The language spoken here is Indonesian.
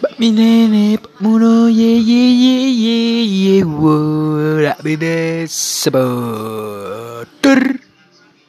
Pak nenek Muno, ye ye ye ye ye, wo, rak bebas, sebut.